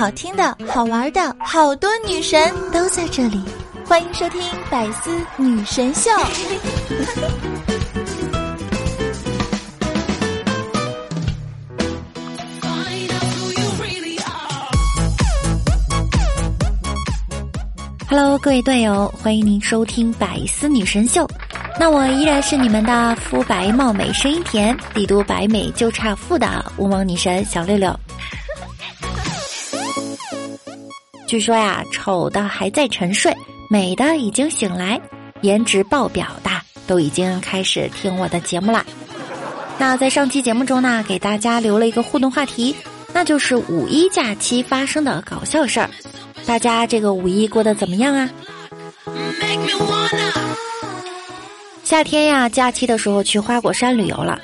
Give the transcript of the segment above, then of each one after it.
好听的、好玩的，好多女神都在这里，欢迎收听《百思女神秀》。Hello，各位队友，欢迎您收听《百思女神秀》。那我依然是你们的肤白貌美、声音甜、帝都白美就差富的乌蒙女神小六六。据说呀，丑的还在沉睡，美的已经醒来，颜值爆表的都已经开始听我的节目啦。那在上期节目中呢，给大家留了一个互动话题，那就是五一假期发生的搞笑事儿。大家这个五一过得怎么样啊？夏天呀，假期的时候去花果山旅游了。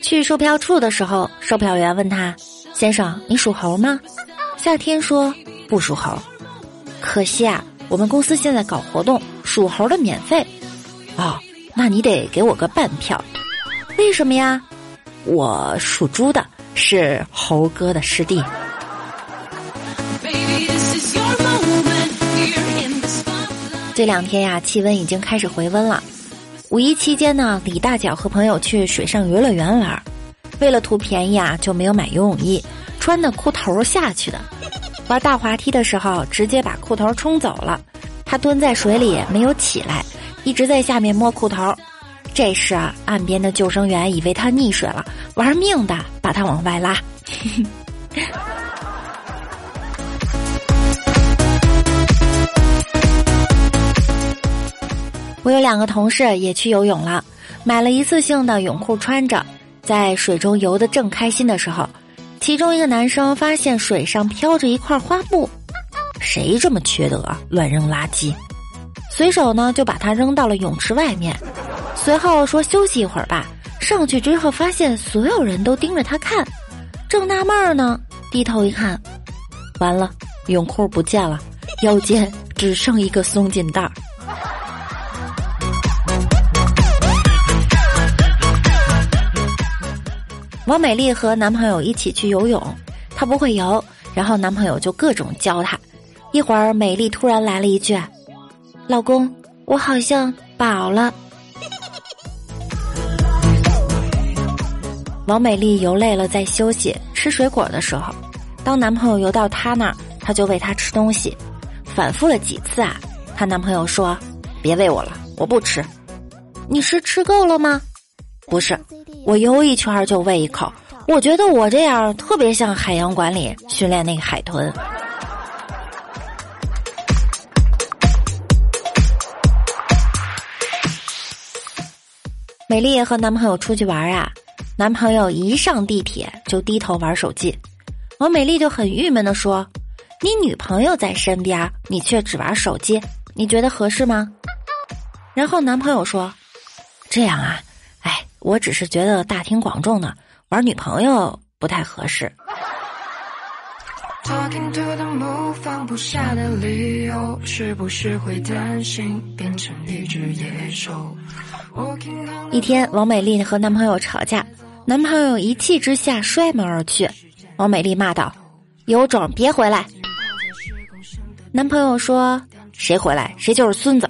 去售票处的时候，售票员问他：“先生，你属猴吗？”夏天说：“不属猴。”可惜啊，我们公司现在搞活动，属猴的免费。哦，那你得给我个半票。为什么呀？我属猪的，是猴哥的师弟。这两天呀，气温已经开始回温了。五一期间呢，李大脚和朋友去水上游乐园玩，为了图便宜啊，就没有买游泳衣，穿的裤头下去的。玩大滑梯的时候，直接把裤头冲走了。他蹲在水里没有起来，一直在下面摸裤头。这时啊，岸边的救生员以为他溺水了，玩命的把他往外拉。我有两个同事也去游泳了，买了一次性的泳裤穿着，在水中游的正开心的时候，其中一个男生发现水上飘着一块花布，谁这么缺德，乱扔垃圾？随手呢就把它扔到了泳池外面，随后说休息一会儿吧。上去之后发现所有人都盯着他看，正纳闷呢，低头一看，完了，泳裤不见了，腰间只剩一个松紧带儿。王美丽和男朋友一起去游泳，她不会游，然后男朋友就各种教她。一会儿，美丽突然来了一句：“老公，我好像饱了。” 王美丽游累了，在休息吃水果的时候，当男朋友游到她那儿，她就喂他吃东西，反复了几次啊。她男朋友说：“别喂我了，我不吃。”你是吃够了吗？不是。我游一圈就喂一口，我觉得我这样特别像海洋馆里训练那个海豚。美丽和男朋友出去玩啊，男朋友一上地铁就低头玩手机，王美丽就很郁闷的说：“你女朋友在身边，你却只玩手机，你觉得合适吗？”然后男朋友说：“这样啊。”我只是觉得大庭广众的玩女朋友不太合适。Talking to the moon，放不下的理由，是不是会担心变成一天，王美丽和男朋友吵架，男朋友一气之下摔门而去。王美丽骂道：“有种别回来！”男朋友说：“谁回来谁就是孙子。”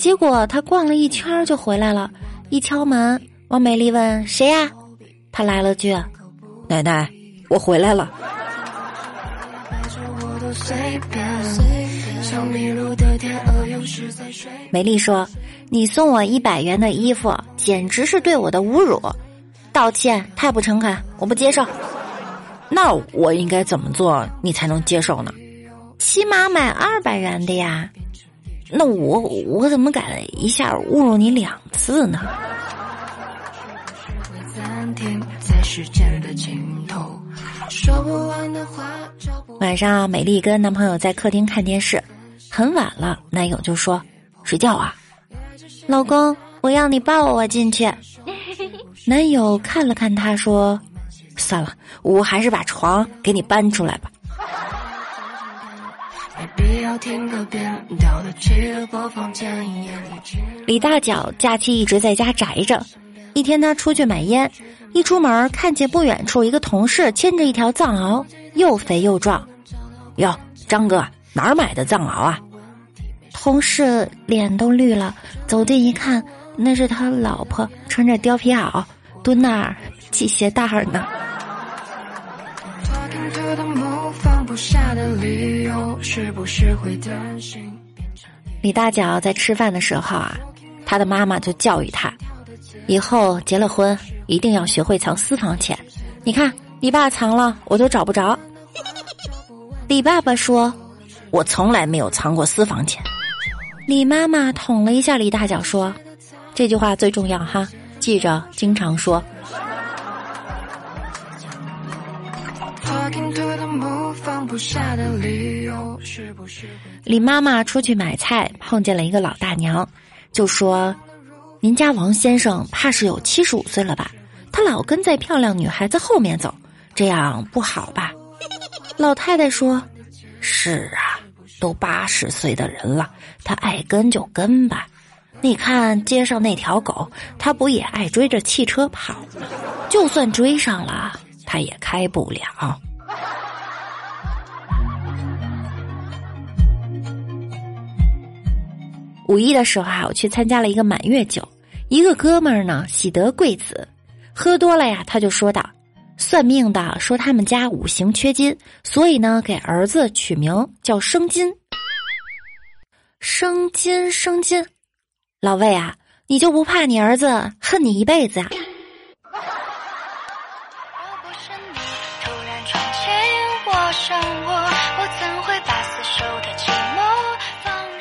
结果他逛了一圈就回来了，一敲门，王美丽问谁呀？他来了句：“奶奶，我回来了。”美丽说：“你送我一百元的衣服，简直是对我的侮辱，道歉太不诚恳，我不接受。那我应该怎么做你才能接受呢？起码买二百元的呀。”那我我怎么改了一下侮辱你两次呢？晚上，美丽跟男朋友在客厅看电视，很晚了，男友就说：“睡觉啊，老公，我要你抱我进去。”男友看了看他，说：“算了，我还是把床给你搬出来吧。”李大脚假期一直在家宅着，一天他出去买烟，一出门看见不远处一个同事牵着一条藏獒，又肥又壮。哟，张哥哪儿买的藏獒啊？同事脸都绿了，走近一看，那是他老婆穿着貂皮袄，蹲那儿系鞋带呢儿呢。李大脚在吃饭的时候啊，他的妈妈就教育他，以后结了婚一定要学会藏私房钱。你看你爸藏了，我都找不着。李爸爸说：“我从来没有藏过私房钱。”李妈妈捅了一下李大脚，说：“这句话最重要哈，记着，经常说。”放不下的理由是不是李妈妈出去买菜，碰见了一个老大娘，就说：“您家王先生怕是有七十五岁了吧？他老跟在漂亮女孩子后面走，这样不好吧？” 老太太说：“是啊。”都八十岁的人了，他爱跟就跟吧。你看街上那条狗，它不也爱追着汽车跑吗？就算追上了，它也开不了。五一的时候啊，我去参加了一个满月酒，一个哥们儿呢喜得贵子，喝多了呀，他就说道。算命的说他们家五行缺金，所以呢给儿子取名叫生金。生金生金，老魏啊，你就不怕你儿子恨你一辈子啊？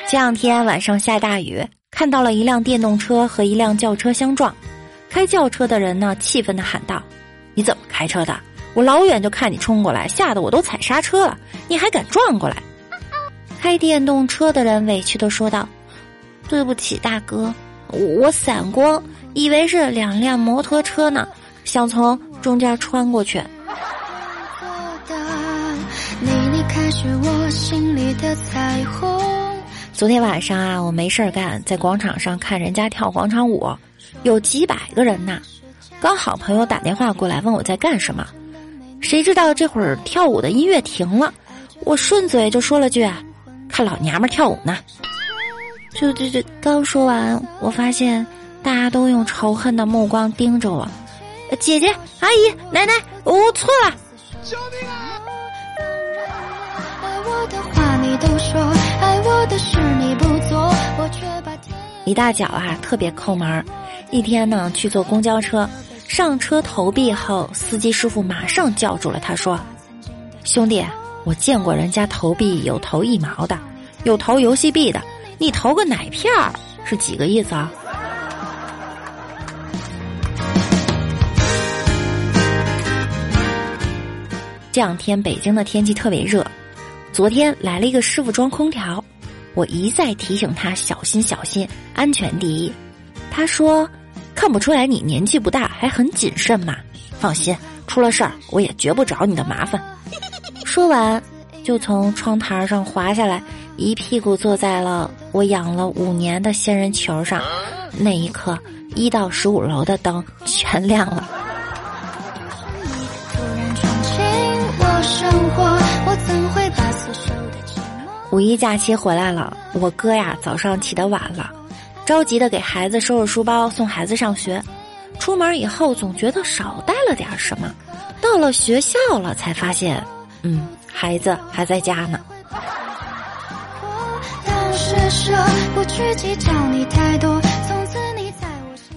前两天晚上下大雨，看到了一辆电动车和一辆轿车相撞，开轿车的人呢气愤的喊道。你怎么开车的？我老远就看你冲过来，吓得我都踩刹车了，你还敢撞过来？开电动车的人委屈的说道：“对不起，大哥，我散光，以为是两辆摩托车呢，想从中间穿过去。”你离开时，我心里的彩虹昨天晚上啊，我没事儿干，在广场上看人家跳广场舞，有几百个人呢。刚好朋友打电话过来问我在干什么，谁知道这会儿跳舞的音乐停了，我顺嘴就说了句：“看老娘们跳舞呢。”就就就刚说完，我发现大家都用仇恨的目光盯着我。姐姐、阿姨、奶奶，我错了！救命啊！你都说爱我的事你不做，我却把天李大脚啊，特别抠门儿，一天呢去坐公交车。上车投币后，司机师傅马上叫住了他，说：“兄弟，我见过人家投币有投一毛的，有投游戏币的，你投个奶片儿是几个意思啊？”这两天北京的天气特别热，昨天来了一个师傅装空调，我一再提醒他小心小心，安全第一，他说。看不出来你年纪不大，还很谨慎嘛。放心，出了事儿我也绝不找你的麻烦。说完，就从窗台上滑下来，一屁股坐在了我养了五年的仙人球上。那一刻，一到十五楼的灯全亮了。一假期回来了，我哥呀早上起得晚了。着急的给孩子收拾书包，送孩子上学。出门以后总觉得少带了点什么，到了学校了才发现，嗯，孩子还在家呢。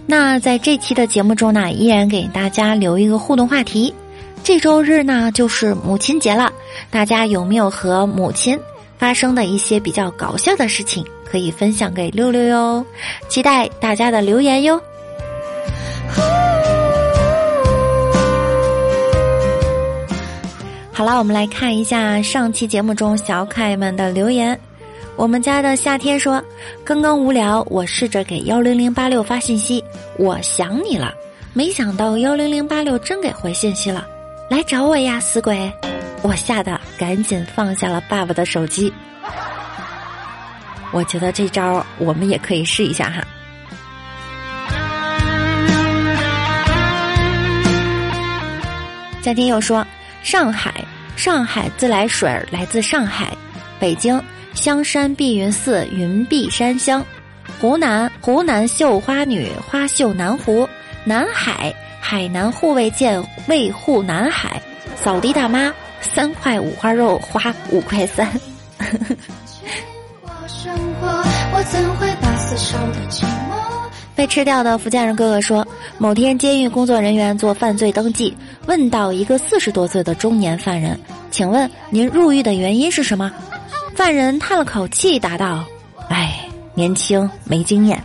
那在这期的节目中呢，依然给大家留一个互动话题。这周日呢就是母亲节了，大家有没有和母亲发生的一些比较搞笑的事情？可以分享给六六哟，期待大家的留言哟。好了，我们来看一下上期节目中小可爱们的留言。我们家的夏天说：“刚刚无聊，我试着给幺零零八六发信息，我想你了。没想到幺零零八六真给回信息了，来找我呀，死鬼！”我吓得赶紧放下了爸爸的手机。我觉得这招我们也可以试一下哈。夏天又说：“上海，上海自来水来自上海。北京，香山碧云寺云碧山香。湖南，湖南绣花女花绣南湖。南海，海南护卫舰卫护南海。扫地大妈，三块五花肉花五块三。被吃掉的福建人哥哥说：某天监狱工作人员做犯罪登记，问到一个四十多岁的中年犯人：“请问您入狱的原因是什么？”犯人叹了口气，答道：“哎，年轻没经验。”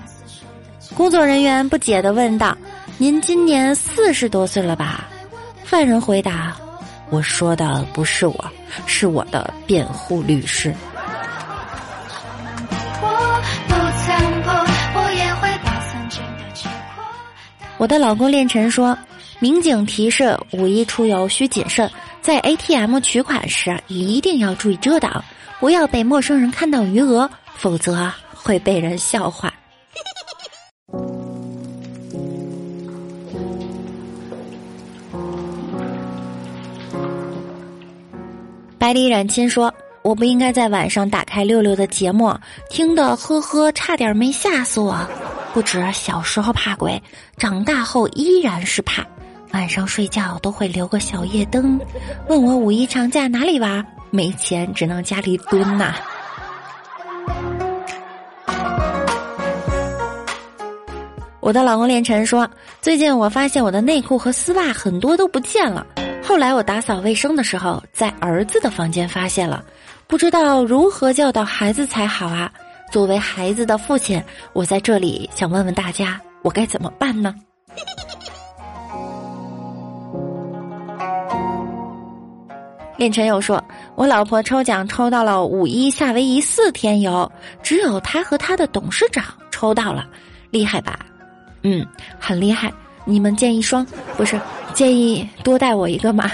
工作人员不解地问道：“您今年四十多岁了吧？”犯人回答：“我说的不是我，是我的辩护律师。”我的老公练晨说：“民警提示，五一出游需谨慎，在 ATM 取款时一定要注意遮挡，不要被陌生人看到余额，否则会被人笑话。”百里染青说：“我不应该在晚上打开六六的节目，听的呵呵，差点没吓死我。”不止小时候怕鬼，长大后依然是怕。晚上睡觉都会留个小夜灯。问我五一长假哪里玩？没钱，只能家里蹲呐。我的老公练晨说，最近我发现我的内裤和丝袜很多都不见了。后来我打扫卫生的时候，在儿子的房间发现了，不知道如何教导孩子才好啊。作为孩子的父亲，我在这里想问问大家，我该怎么办呢？练晨又说：“我老婆抽奖抽到了五一夏威夷四天游，只有她和她的董事长抽到了，厉害吧？嗯，很厉害。你们建议双不是建议多带我一个嘛？”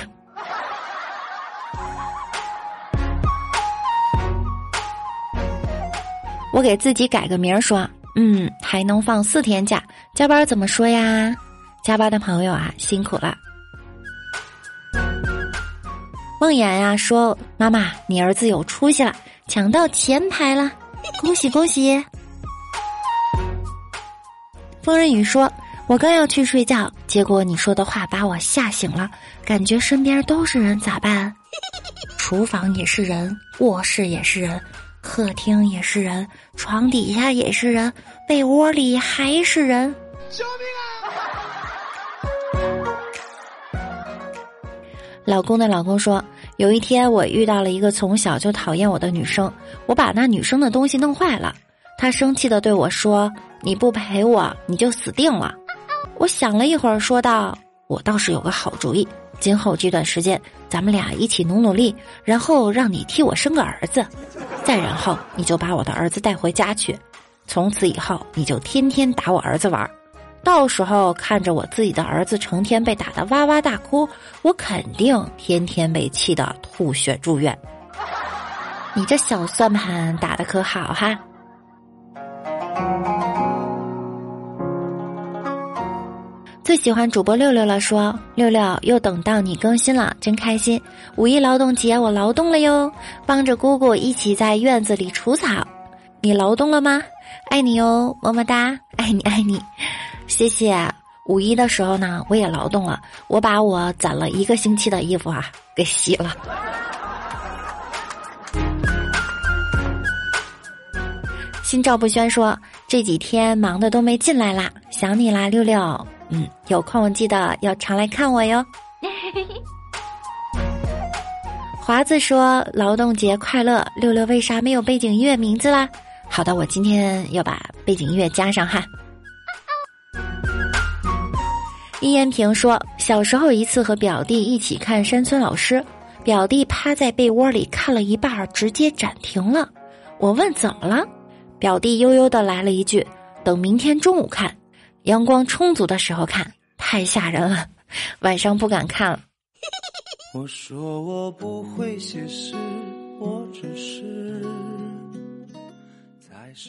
我给自己改个名儿，说，嗯，还能放四天假，加班怎么说呀？加班的朋友啊，辛苦了。梦魇呀说，妈妈，你儿子有出息了，抢到前排了，恭喜恭喜。风人雨说，我刚要去睡觉，结果你说的话把我吓醒了，感觉身边都是人，咋办？厨房也是人，卧室也是人。客厅也是人，床底下也是人，被窝里还是人。救命啊！老公的老公说，有一天我遇到了一个从小就讨厌我的女生，我把那女生的东西弄坏了，她生气的对我说：“你不陪我，你就死定了。”我想了一会儿，说道：“我倒是有个好主意。”今后这段时间，咱们俩一起努努力，然后让你替我生个儿子，再然后你就把我的儿子带回家去，从此以后你就天天打我儿子玩儿，到时候看着我自己的儿子成天被打得哇哇大哭，我肯定天天被气得吐血住院。你这小算盘打得可好哈？最喜欢主播六六了，说六六又等到你更新了，真开心！五一劳动节我劳动了哟，帮着姑姑一起在院子里除草。你劳动了吗？爱你哟，么么哒，爱你爱你，谢谢。五一的时候呢，我也劳动了，我把我攒了一个星期的衣服啊给洗了。心照不宣说这几天忙的都没进来啦，想你啦，六六。嗯，有空记得要常来看我哟。华子说：“劳动节快乐！”六六为啥没有背景音乐名字啦？好的，我今天要把背景音乐加上哈。易延平说：“小时候一次和表弟一起看山村老师，表弟趴在被窝里看了一半，直接暂停了。我问怎么了，表弟悠悠的来了一句：‘等明天中午看。’”阳光充足的时候看，太吓人了，晚上不敢看了。我说我不会写诗，我只是。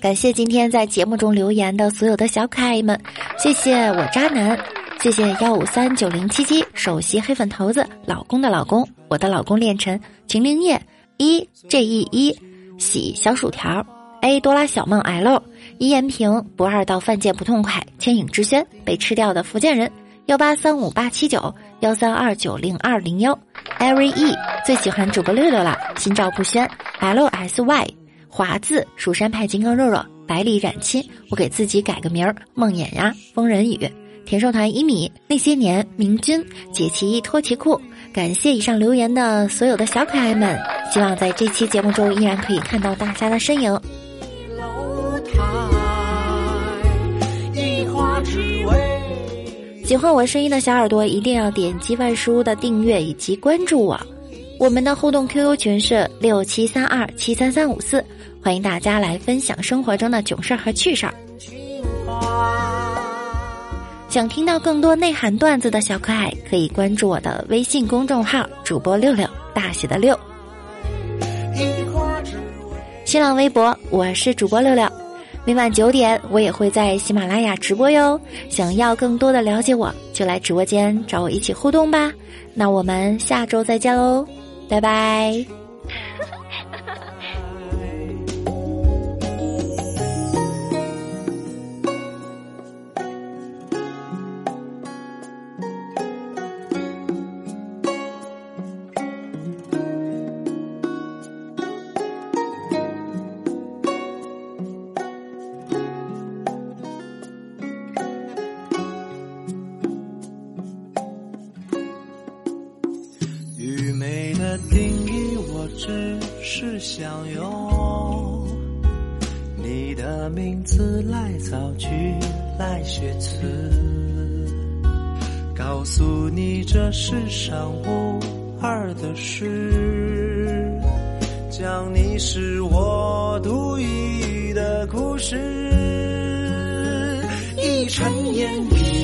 感谢今天在节目中留言的所有的小可爱们，谢谢我渣男，谢谢幺五三九零七七首席黑粉头子老公的老公，我的老公练成秦灵叶一 J E 一喜小薯条 A 多拉小梦 L 一言平不二到犯贱不痛快牵引之轩被吃掉的福建人幺八三五八七九幺三二九零二零幺 Every E 最喜欢主播六六了，心照不宣 L S Y 华字蜀山派金刚肉肉百里染青，我给自己改个名儿梦魇呀疯人雨。田寿团一米，那些年明君解其衣脱其裤，感谢以上留言的所有的小可爱们，希望在这期节目中依然可以看到大家的身影。喜欢我声音的小耳朵一定要点击万事屋的订阅以及关注我，我们的互动 QQ 群是六七三二七三三五四，欢迎大家来分享生活中的囧事儿和趣事儿。想听到更多内涵段子的小可爱，可以关注我的微信公众号“主播六六”，大写的六。新浪微博我是主播六六，每晚九点我也会在喜马拉雅直播哟。想要更多的了解我，就来直播间找我一起互动吧。那我们下周再见喽，拜拜。相拥，你的名字来造句，来写词，告诉你这世上无二的事，讲你是我独一的故事，一尘烟雨